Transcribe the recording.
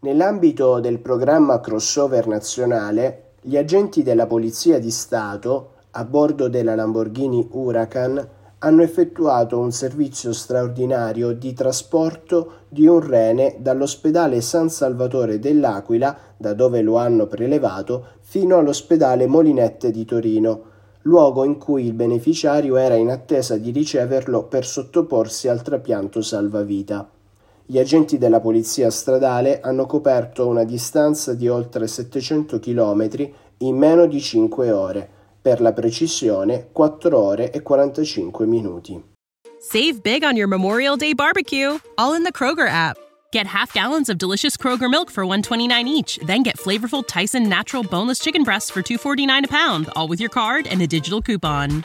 Nell'ambito del programma crossover nazionale, gli agenti della Polizia di Stato, a bordo della Lamborghini Huracan, hanno effettuato un servizio straordinario di trasporto di un rene dall'ospedale San Salvatore dell'Aquila, da dove lo hanno prelevato, fino all'ospedale Molinette di Torino, luogo in cui il beneficiario era in attesa di riceverlo per sottoporsi al trapianto salvavita. Gli agenti della polizia stradale hanno coperto una distanza di oltre 700 km in meno di 5 ore, per la precisione 4 ore e 45 minuti. Save big on your Memorial Day barbecue, all in the Kroger app. Get half gallons of delicious Kroger milk for 129 each, then get flavorful Tyson natural boneless chicken breasts for 249 a pound, all with your card and a digital coupon.